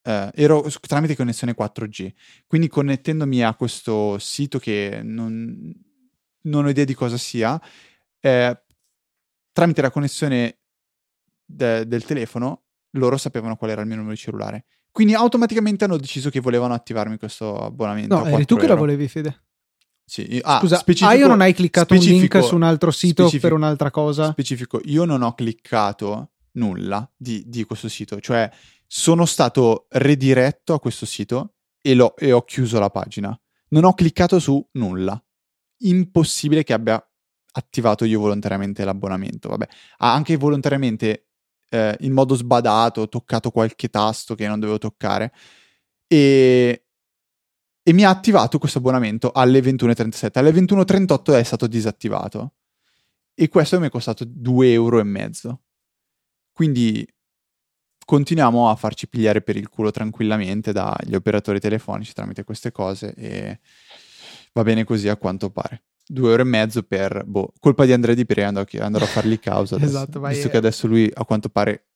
[SPEAKER 2] Uh, ero tramite connessione 4G, quindi connettendomi a questo sito che non, non ho idea di cosa sia, eh, tramite la connessione de- del telefono loro sapevano qual era il mio numero di cellulare. Quindi automaticamente hanno deciso che volevano attivarmi questo abbonamento.
[SPEAKER 1] No, eri tu euro. che la volevi, Fede.
[SPEAKER 2] Sì, ah,
[SPEAKER 1] Scusa, specifico, ah, io non hai cliccato un link su un altro sito per un'altra cosa?
[SPEAKER 2] Specifico, io non ho cliccato nulla di, di questo sito, cioè sono stato rediretto a questo sito e, e ho chiuso la pagina. Non ho cliccato su nulla. Impossibile che abbia attivato io volontariamente l'abbonamento. Vabbè, ha anche volontariamente eh, in modo sbadato toccato qualche tasto che non dovevo toccare e, e mi ha attivato questo abbonamento alle 21.37. Alle 21.38 è stato disattivato e questo mi è costato 2,5 euro. Quindi continuiamo a farci pigliare per il culo tranquillamente dagli operatori telefonici tramite queste cose e va bene così a quanto pare. Due ore e mezzo per, boh, colpa di Andrea Di Pere, andrò, andrò a fargli causa adesso, esatto, vai, visto che adesso lui a quanto pare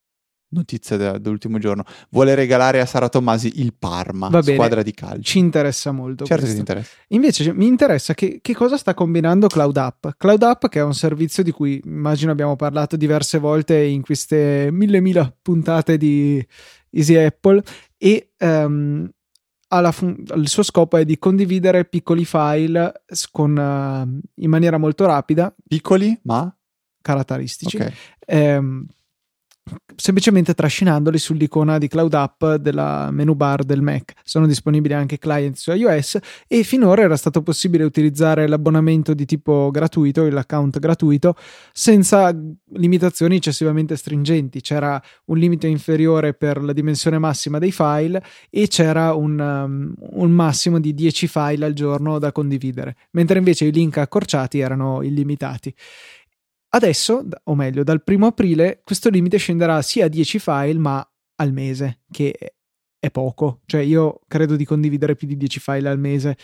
[SPEAKER 2] notizia de- dell'ultimo giorno. Vuole regalare a Sara Tommasi il Parma, Va squadra di calcio.
[SPEAKER 1] Ci interessa molto.
[SPEAKER 2] Certo
[SPEAKER 1] questo.
[SPEAKER 2] che ti interessa.
[SPEAKER 1] Invece mi interessa che, che, cosa sta combinando Cloud App. Cloud App, che è un servizio di cui immagino abbiamo parlato diverse volte in queste mille mila puntate di Easy Apple, e um, fun- il suo scopo è di condividere piccoli file con, uh, in maniera molto rapida.
[SPEAKER 2] Piccoli, ma?
[SPEAKER 1] Caratteristici. Okay. Um, semplicemente trascinandoli sull'icona di Cloud App della menu bar del Mac. Sono disponibili anche client su iOS e finora era stato possibile utilizzare l'abbonamento di tipo gratuito, l'account gratuito, senza limitazioni eccessivamente stringenti. C'era un limite inferiore per la dimensione massima dei file e c'era un, um, un massimo di 10 file al giorno da condividere, mentre invece i link accorciati erano illimitati. Adesso, o meglio, dal primo aprile, questo limite scenderà sia a 10 file, ma al mese, che è poco. Cioè, io credo di condividere più di 10 file al mese.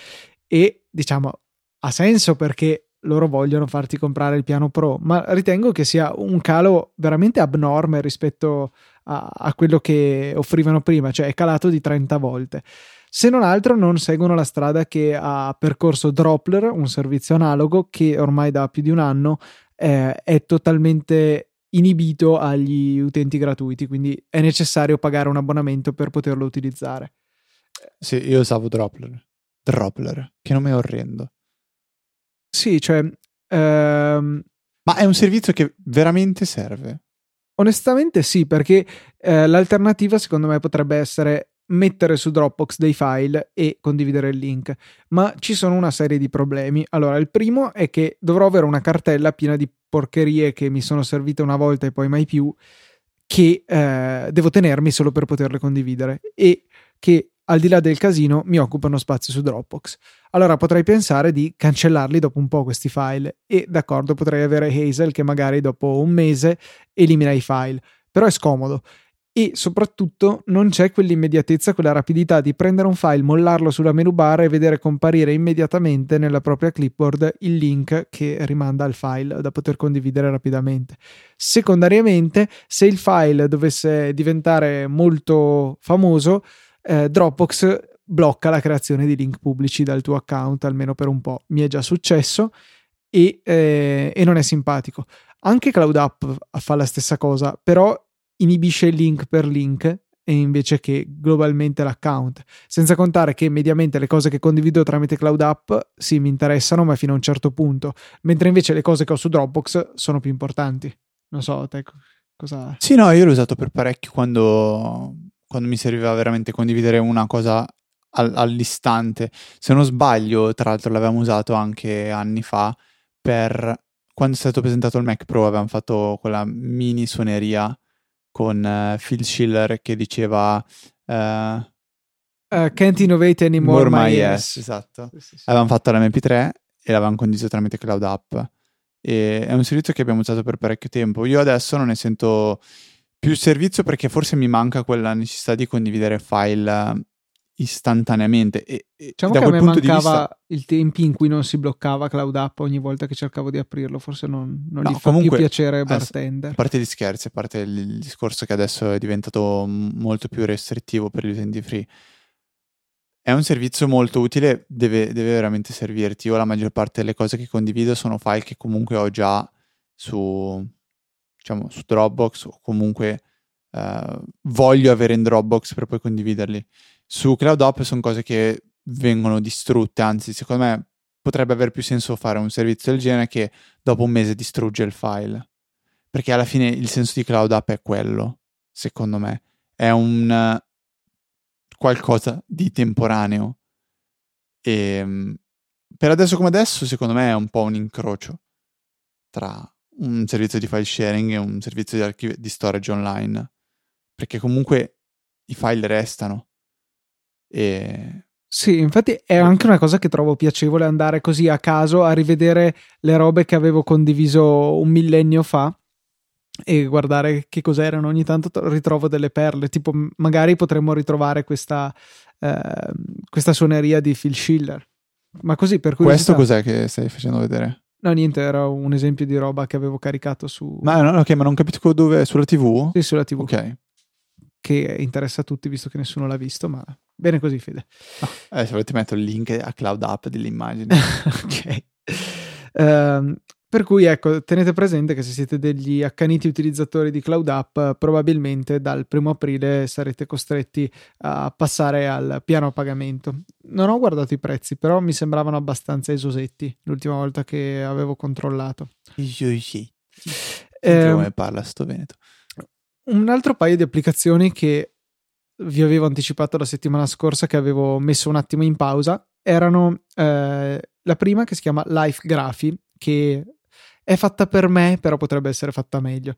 [SPEAKER 1] E diciamo, ha senso perché loro vogliono farti comprare il piano pro, ma ritengo che sia un calo veramente abnorme rispetto a, a quello che offrivano prima, cioè è calato di 30 volte. Se non altro non seguono la strada che ha percorso Droppler, un servizio analogo che ormai da più di un anno eh, è totalmente inibito agli utenti gratuiti, quindi è necessario pagare un abbonamento per poterlo utilizzare.
[SPEAKER 2] Sì, io usavo Droppler. Droppler, che nome orrendo.
[SPEAKER 1] Sì, cioè... Ehm...
[SPEAKER 2] Ma è un servizio che veramente serve?
[SPEAKER 1] Onestamente sì, perché eh, l'alternativa secondo me potrebbe essere mettere su Dropbox dei file e condividere il link, ma ci sono una serie di problemi. Allora, il primo è che dovrò avere una cartella piena di porcherie che mi sono servite una volta e poi mai più, che eh, devo tenermi solo per poterle condividere e che al di là del casino mi occupano spazio su Dropbox. Allora potrei pensare di cancellarli dopo un po' questi file e d'accordo potrei avere Hazel che magari dopo un mese elimina i file, però è scomodo e soprattutto non c'è quell'immediatezza, quella rapidità di prendere un file, mollarlo sulla menu bar e vedere comparire immediatamente nella propria clipboard il link che rimanda al file da poter condividere rapidamente. Secondariamente, se il file dovesse diventare molto famoso, eh, Dropbox blocca la creazione di link pubblici dal tuo account, almeno per un po'. Mi è già successo e, eh, e non è simpatico. Anche Cloud App fa la stessa cosa, però inibisce link per link invece che globalmente l'account. Senza contare che mediamente le cose che condivido tramite Cloud App sì mi interessano, ma fino a un certo punto, mentre invece le cose che ho su Dropbox sono più importanti. Non so, te cosa.
[SPEAKER 2] Sì, no, io l'ho usato per parecchio quando, quando mi serviva veramente condividere una cosa all- all'istante. Se non sbaglio, tra l'altro l'avevamo usato anche anni fa per quando è stato presentato il Mac Pro, avevamo fatto quella mini suoneria con uh, Phil Schiller che diceva uh,
[SPEAKER 1] Uh, can't innovate anymore,
[SPEAKER 2] More
[SPEAKER 1] my,
[SPEAKER 2] my
[SPEAKER 1] ass.
[SPEAKER 2] ass, esatto.
[SPEAKER 1] Sì, sì, sì.
[SPEAKER 2] Avevamo fatto l'MP3 e l'avevamo condiviso tramite Cloud App. E è un servizio che abbiamo usato per parecchio tempo. Io adesso non ne sento più il servizio perché forse mi manca quella necessità di condividere file istantaneamente. E, e
[SPEAKER 1] Diciamo
[SPEAKER 2] da
[SPEAKER 1] che a me mancava
[SPEAKER 2] vista,
[SPEAKER 1] il tempi in cui non si bloccava Cloud App ogni volta che cercavo di aprirlo, forse non, non
[SPEAKER 2] No,
[SPEAKER 1] gli fa
[SPEAKER 2] comunque,
[SPEAKER 1] più piacere bartender.
[SPEAKER 2] a parte gli scherzi, a parte il, discorso che adesso è diventato molto più restrittivo per gli utenti free, è un servizio molto utile, deve, deve veramente servirti. Io la maggior parte delle cose che condivido sono file che comunque ho già su, diciamo, su Dropbox o comunque eh, voglio avere in Dropbox per poi condividerli. Su Cloud App sono cose che vengono distrutte, anzi secondo me potrebbe avere più senso fare un servizio del genere che dopo un mese distrugge il file. Perché alla fine il senso di Cloud App è quello, secondo me. È un qualcosa di temporaneo. E mm, per adesso come adesso, secondo me è un po' un incrocio tra un servizio di file sharing e un servizio di, archivi- di storage online. Perché comunque i file restano. E
[SPEAKER 1] Sì, infatti è anche una cosa che trovo piacevole andare così a caso a rivedere le robe che avevo condiviso un millennio fa e guardare che cos'erano. Ogni tanto to- ritrovo delle perle, tipo magari potremmo ritrovare questa, ehm, questa suoneria di Phil Schiller. Ma così per curiosità.
[SPEAKER 2] questo cos'è che stai facendo vedere?
[SPEAKER 1] No, niente, era un esempio di roba che avevo caricato su
[SPEAKER 2] Ma, no, ok, ma non capisco dove, sulla TV?
[SPEAKER 1] sì, sulla TV,
[SPEAKER 2] Ok.
[SPEAKER 1] che interessa a tutti visto che nessuno l'ha visto, ma bene così, Fede.
[SPEAKER 2] Adesso volete metto il link a Cloud App delle immagini.
[SPEAKER 1] ok. Ehm, per cui ecco, tenete presente che se siete degli accaniti utilizzatori di Cloud App, probabilmente dal primo aprile sarete costretti a passare al piano a pagamento. Non ho guardato i prezzi, però mi sembravano abbastanza esosetti l'ultima volta che avevo controllato.
[SPEAKER 2] Senti
[SPEAKER 1] Ehm,
[SPEAKER 2] come parla sto Veneto.
[SPEAKER 1] un altro paio di applicazioni che vi avevo anticipato la settimana scorsa che avevo messo un attimo in pausa erano eh, la prima che si chiama Life Graphy che è fatta per me però potrebbe essere fatta meglio.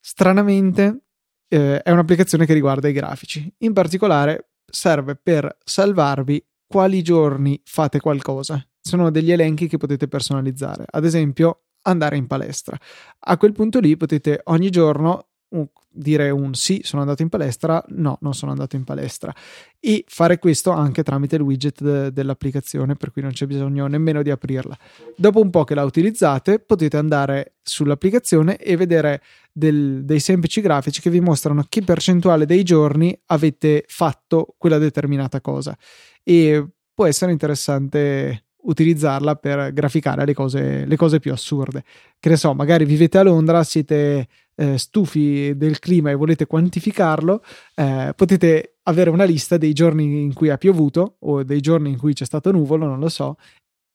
[SPEAKER 1] Stranamente eh, è un'applicazione che riguarda i grafici. In particolare serve per salvarvi quali giorni fate qualcosa. Sono degli elenchi che potete personalizzare. Ad esempio andare in palestra. A quel punto lì potete ogni giorno un- dire un sì, sono andato in palestra, no, non sono andato in palestra e fare questo anche tramite il widget de- dell'applicazione, per cui non c'è bisogno nemmeno di aprirla. Dopo un po' che la utilizzate, potete andare sull'applicazione e vedere del- dei semplici grafici che vi mostrano che percentuale dei giorni avete fatto quella determinata cosa e può essere interessante utilizzarla per graficare le cose, le cose più assurde. Che ne so, magari vivete a Londra, siete eh, stufi del clima e volete quantificarlo, eh, potete avere una lista dei giorni in cui ha piovuto o dei giorni in cui c'è stato nuvolo, non lo so,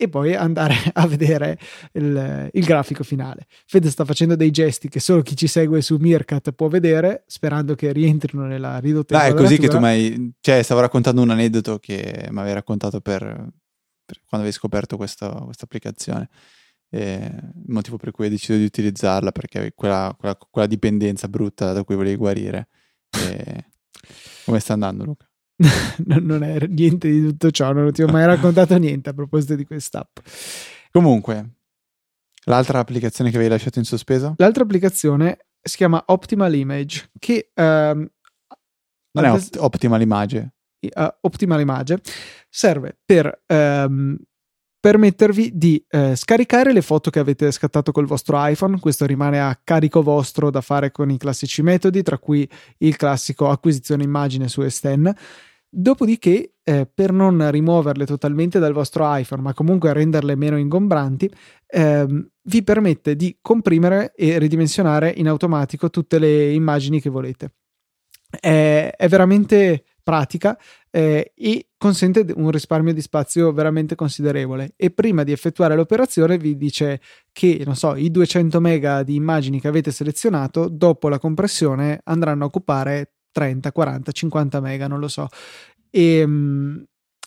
[SPEAKER 1] e poi andare a vedere il, il grafico finale. Fede sta facendo dei gesti che solo chi ci segue su Meerkat può vedere, sperando che rientrino nella ridotta
[SPEAKER 2] Dai, è così che tu mi hai... Cioè, stavo raccontando un aneddoto che mi avevi raccontato per quando avevi scoperto questa, questa applicazione. Il motivo per cui hai deciso di utilizzarla, perché avevi quella, quella, quella dipendenza brutta da cui volevi guarire. E... Come sta andando, Luca?
[SPEAKER 1] non, è niente di tutto ciò, non ti ho mai raccontato niente a proposito di quest'app.
[SPEAKER 2] Comunque, l'altra applicazione che avevi lasciato in sospeso?
[SPEAKER 1] L'altra applicazione si chiama Optimal Image, che ehm,
[SPEAKER 2] Non è Opt- Optimal Image.
[SPEAKER 1] Eh, Optimal Image serve per ehm, permettervi di eh, scaricare le foto che avete scattato col vostro iPhone. Questo rimane a carico vostro da fare con i classici metodi, tra cui il classico acquisizione immagine su Esten. Dopodiché, eh, per non rimuoverle totalmente dal vostro iPhone, ma comunque renderle meno ingombranti, ehm, vi permette di comprimere e ridimensionare in automatico tutte le immagini che volete. È, è veramente pratica eh, e consente un risparmio di spazio veramente considerevole. E prima di effettuare l'operazione vi dice che, non so, i 200 mega di immagini che avete selezionato, dopo la compressione andranno a occupare 30, 40, 50 mega, non lo so. E, mm,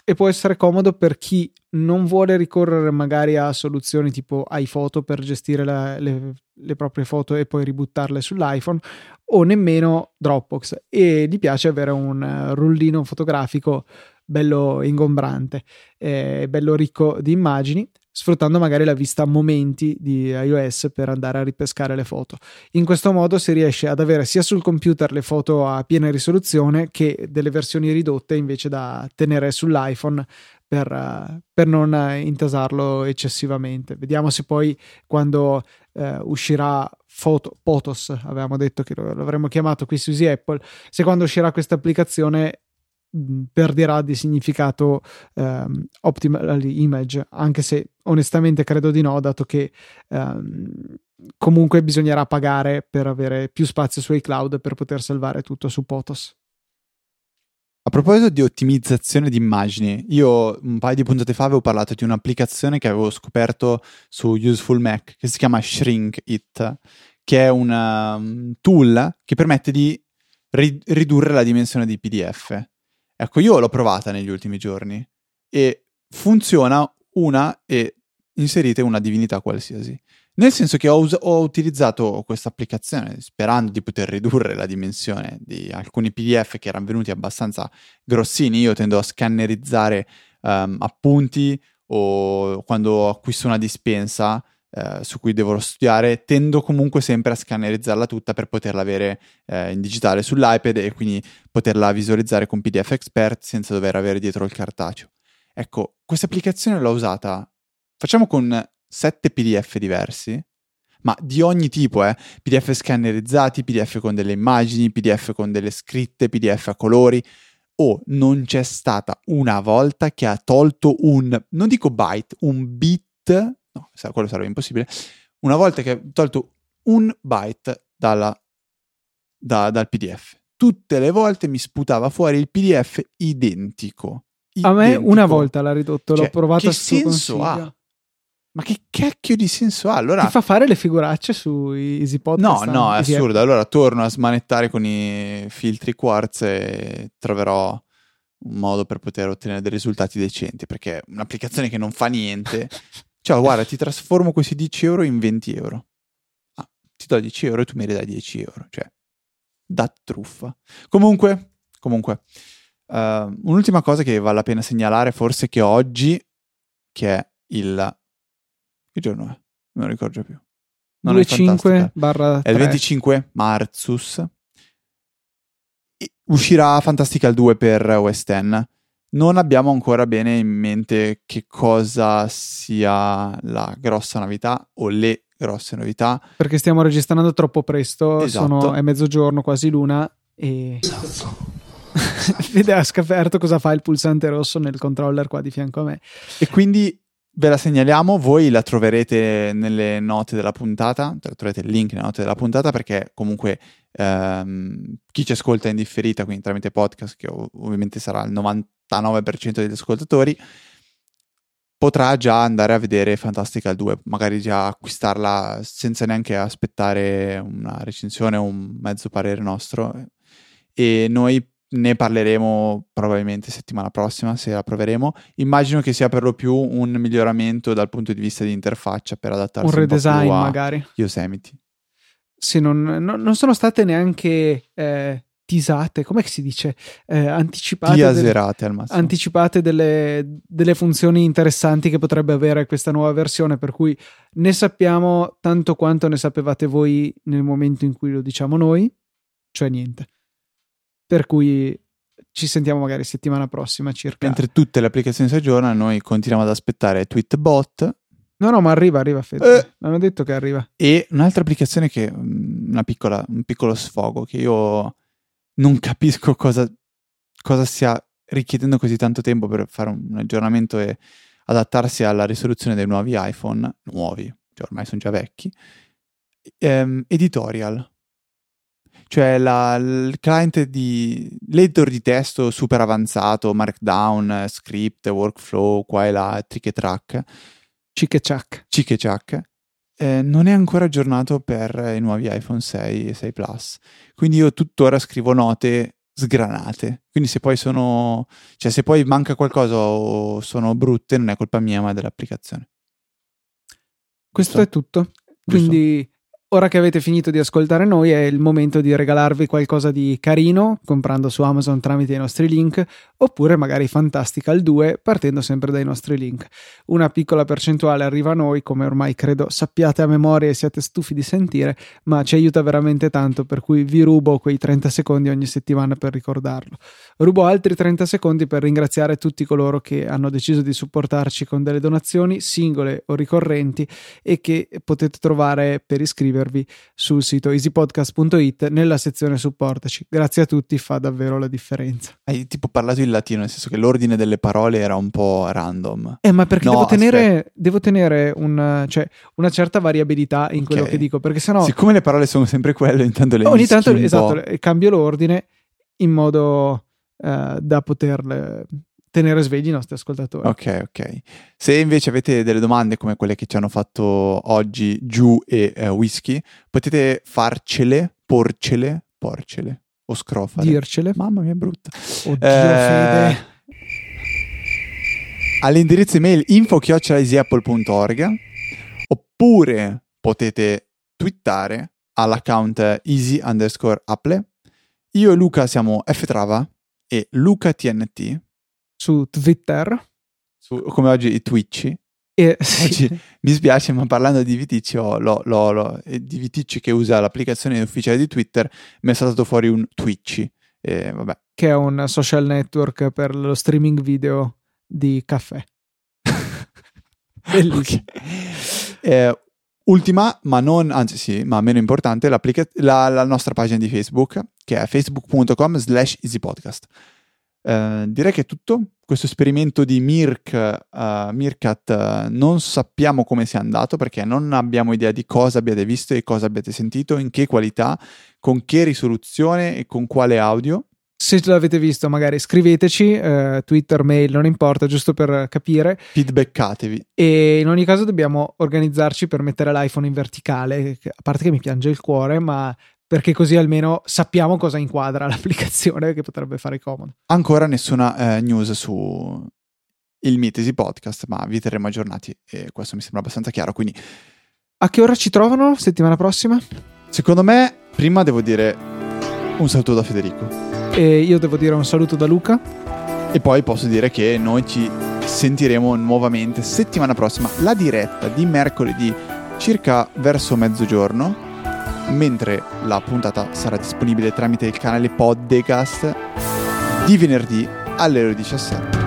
[SPEAKER 1] e può essere comodo per chi non vuole ricorrere magari a soluzioni tipo iPhoto per gestire la- le, le proprie foto e poi ributtarle sull'iPhone o nemmeno Dropbox. E gli piace avere un eh, rullino fotografico bello ingombrante e bello ricco di immagini sfruttando magari la vista a momenti di iOS per andare a ripescare le foto. In questo modo si riesce ad avere sia sul computer le foto a piena risoluzione che delle versioni ridotte invece da tenere sull'iPhone per, per non intasarlo eccessivamente. Vediamo se poi quando eh, uscirà Foto, Potos, avevamo detto che lo, l'avremmo chiamato qui su Easy Apple, se quando uscirà questa applicazione perderà di significato um, optimal image, anche se onestamente credo di no, dato che um, comunque bisognerà pagare per avere più spazio su iCloud per poter salvare tutto su Potos.
[SPEAKER 2] A proposito di ottimizzazione di immagini, io un paio di puntate fa avevo parlato di un'applicazione che avevo scoperto su Useful Mac che si chiama Shrink It, che è un um, tool che permette di ri- ridurre la dimensione di PDF. Ecco, io l'ho provata negli ultimi giorni e funziona una e inserite una divinità qualsiasi. Nel senso che ho, us- ho utilizzato questa applicazione sperando di poter ridurre la dimensione di alcuni PDF che erano venuti abbastanza grossini. Io tendo a scannerizzare um, appunti o quando acquisto una dispensa eh, su cui devo studiare, tendo comunque sempre a scannerizzarla tutta per poterla avere eh, in digitale sull'iPad e quindi poterla visualizzare con PDF Expert senza dover avere dietro il cartaceo. Ecco, questa applicazione l'ho usata, facciamo con sette PDF diversi, ma di ogni tipo, eh? PDF scannerizzati, PDF con delle immagini, PDF con delle scritte, PDF a colori. O oh, non c'è stata una volta che ha tolto un, non dico byte, un bit no, quello sarebbe impossibile, una volta che ho tolto un byte dalla, da, dal PDF. Tutte le volte mi sputava fuori il PDF identico.
[SPEAKER 1] identico. A me una volta l'ha ridotto, cioè, l'ho provato
[SPEAKER 2] Che senso ha? Ma che cacchio di senso ha? Allora...
[SPEAKER 1] Ti fa fare le figuracce su Easy Podcast?
[SPEAKER 2] No, no, è assurdo. Allora torno a smanettare con i filtri quartz e troverò un modo per poter ottenere dei risultati decenti, perché un'applicazione che non fa niente Ciao, guarda, ti trasformo questi 10 euro in 20 euro. Ah, ti do 10 euro e tu mi ridai 10 euro. Cioè, da truffa. Comunque, comunque, uh, un'ultima cosa che vale la pena segnalare, forse che oggi, che è il... Che giorno è? Non lo ricordo più.
[SPEAKER 1] Non 25 barra 3.
[SPEAKER 2] È il 25 marzus. Uscirà Fantastical 2 per OS X non abbiamo ancora bene in mente che cosa sia la grossa novità o le grosse novità.
[SPEAKER 1] Perché stiamo registrando troppo presto, esatto. sono, è mezzogiorno, quasi l'una e... Esatto. Vede ha scoperto cosa fa il pulsante rosso nel controller qua di fianco a me.
[SPEAKER 2] E quindi ve la segnaliamo, voi la troverete nelle note della puntata, troverete il link nelle note della puntata perché comunque ehm, chi ci ascolta in differita, quindi tramite podcast, che ovviamente sarà il 99% degli ascoltatori, potrà già andare a vedere Fantastical 2, magari già acquistarla senza neanche aspettare una recensione o un mezzo parere nostro. E noi ne parleremo probabilmente settimana prossima se la proveremo. Immagino che sia per lo più un miglioramento dal punto di vista di interfaccia per adattarsi
[SPEAKER 1] un redesign
[SPEAKER 2] un
[SPEAKER 1] magari.
[SPEAKER 2] Yosemite.
[SPEAKER 1] Sì, non, non, non, sono state neanche eh, tisate, come si dice? Eh, anticipate.
[SPEAKER 2] Tiaserate delle, al massimo.
[SPEAKER 1] Anticipate delle, delle funzioni interessanti che potrebbe avere questa nuova versione, per cui ne sappiamo tanto quanto ne sapevate voi nel momento in cui lo diciamo noi, cioè niente. Per cui ci sentiamo magari settimana prossima circa.
[SPEAKER 2] Mentre tutte le applicazioni si aggiornano, noi continuiamo ad aspettare Tweetbot.
[SPEAKER 1] No, no, ma arriva, arriva, Fede. Eh. L'hanno detto che arriva.
[SPEAKER 2] E un'altra applicazione che, mm, una piccola, un piccolo sfogo, che io non capisco cosa, cosa stia richiedendo così tanto tempo per fare un aggiornamento e adattarsi alla risoluzione dei nuovi iPhone, nuovi, cioè ormai sono già vecchi, ehm, editorial cioè la, il client di l'editor di testo super avanzato, Markdown, script, workflow, qua e là, trick e track.
[SPEAKER 1] Cic e ciac.
[SPEAKER 2] Cic e ciac. Eh, non è ancora aggiornato per i nuovi iPhone 6 e 6 Plus. Quindi io tuttora scrivo note sgranate. Quindi se poi sono, cioè se poi manca qualcosa o sono brutte, non è colpa mia, ma dell'applicazione.
[SPEAKER 1] Questo Giusto? è tutto. Quindi ora che avete finito di ascoltare noi è il momento di regalarvi qualcosa di carino comprando su Amazon tramite i nostri link oppure magari Fantastical 2 partendo sempre dai nostri link. Una piccola percentuale arriva a noi come ormai credo sappiate a memoria e siate stufi di sentire ma ci aiuta veramente tanto per cui vi rubo quei 30 secondi ogni settimana per ricordarlo. Rubo altri 30 secondi per ringraziare tutti coloro che hanno deciso di supportarci con delle donazioni singole o ricorrenti e che potete trovare per iscrivervi sul sito easypodcast.it nella sezione supportaci. Grazie a tutti, fa davvero la differenza.
[SPEAKER 2] Hai tipo parlato in latino, nel senso che l'ordine delle parole era un po' random.
[SPEAKER 1] Eh, ma perché no, devo, tenere, devo tenere, un, cioè, una certa variabilità in quello okay. che dico, perché sennò...
[SPEAKER 2] Siccome le parole sono sempre quelle, intanto le
[SPEAKER 1] Ogni tanto, esatto, cambio l'ordine in modo uh, da poterle tenere svegli i nostri ascoltatori.
[SPEAKER 2] Ok, ok. Se invece avete delle domande come quelle che ci hanno fatto oggi Giù e uh, Whisky, potete farcele, porcele, porcele o scrofare.
[SPEAKER 1] Dircele.
[SPEAKER 2] Mamma mia, brutta.
[SPEAKER 1] Oddio, eh.
[SPEAKER 2] All'indirizzo email info-easyapple.org oppure potete twittare all'account easy underscore apple. Io e Luca siamo ftrava e lucatnt
[SPEAKER 1] su Twitter.
[SPEAKER 2] Su, come oggi i Twitch.
[SPEAKER 1] E, sì.
[SPEAKER 2] mi spiace, ma parlando di Viticci, oh, lo, lo, lo, di Viticci che usa l'applicazione ufficiale di Twitter, mi è saltato fuori un Twitch. E, vabbè.
[SPEAKER 1] Che è un social network per lo streaming video di caffè.
[SPEAKER 2] Bellissimo. Okay. Eh, ultima, ma non, anzi sì, ma meno importante, la, la, nostra pagina di Facebook, che è facebook.com slash easypodcast. Eh, direi che è tutto. Questo esperimento di Mirk, uh, Mirkat uh, non sappiamo come sia andato perché non abbiamo idea di cosa abbiate visto e cosa abbiate sentito, in che qualità, con che risoluzione e con quale audio.
[SPEAKER 1] Se l'avete visto, magari scriveteci, eh, Twitter, mail, non importa, giusto per capire.
[SPEAKER 2] Feedbackatevi.
[SPEAKER 1] E in ogni caso dobbiamo organizzarci per mettere l'iPhone in verticale, a parte che mi piange il cuore, ma perché così almeno sappiamo cosa inquadra l'applicazione che potrebbe fare comodo.
[SPEAKER 2] Ancora nessuna eh, news su il Mitesi Podcast, ma vi terremo aggiornati e questo mi sembra abbastanza chiaro. Quindi,
[SPEAKER 1] a che ora ci trovano settimana prossima?
[SPEAKER 2] Secondo me, prima devo dire un saluto da Federico.
[SPEAKER 1] E io devo dire un saluto da Luca.
[SPEAKER 2] E poi posso dire che noi ci sentiremo nuovamente settimana prossima, la diretta di mercoledì circa verso mezzogiorno mentre la puntata sarà disponibile tramite il canale podcast di venerdì alle ore 17.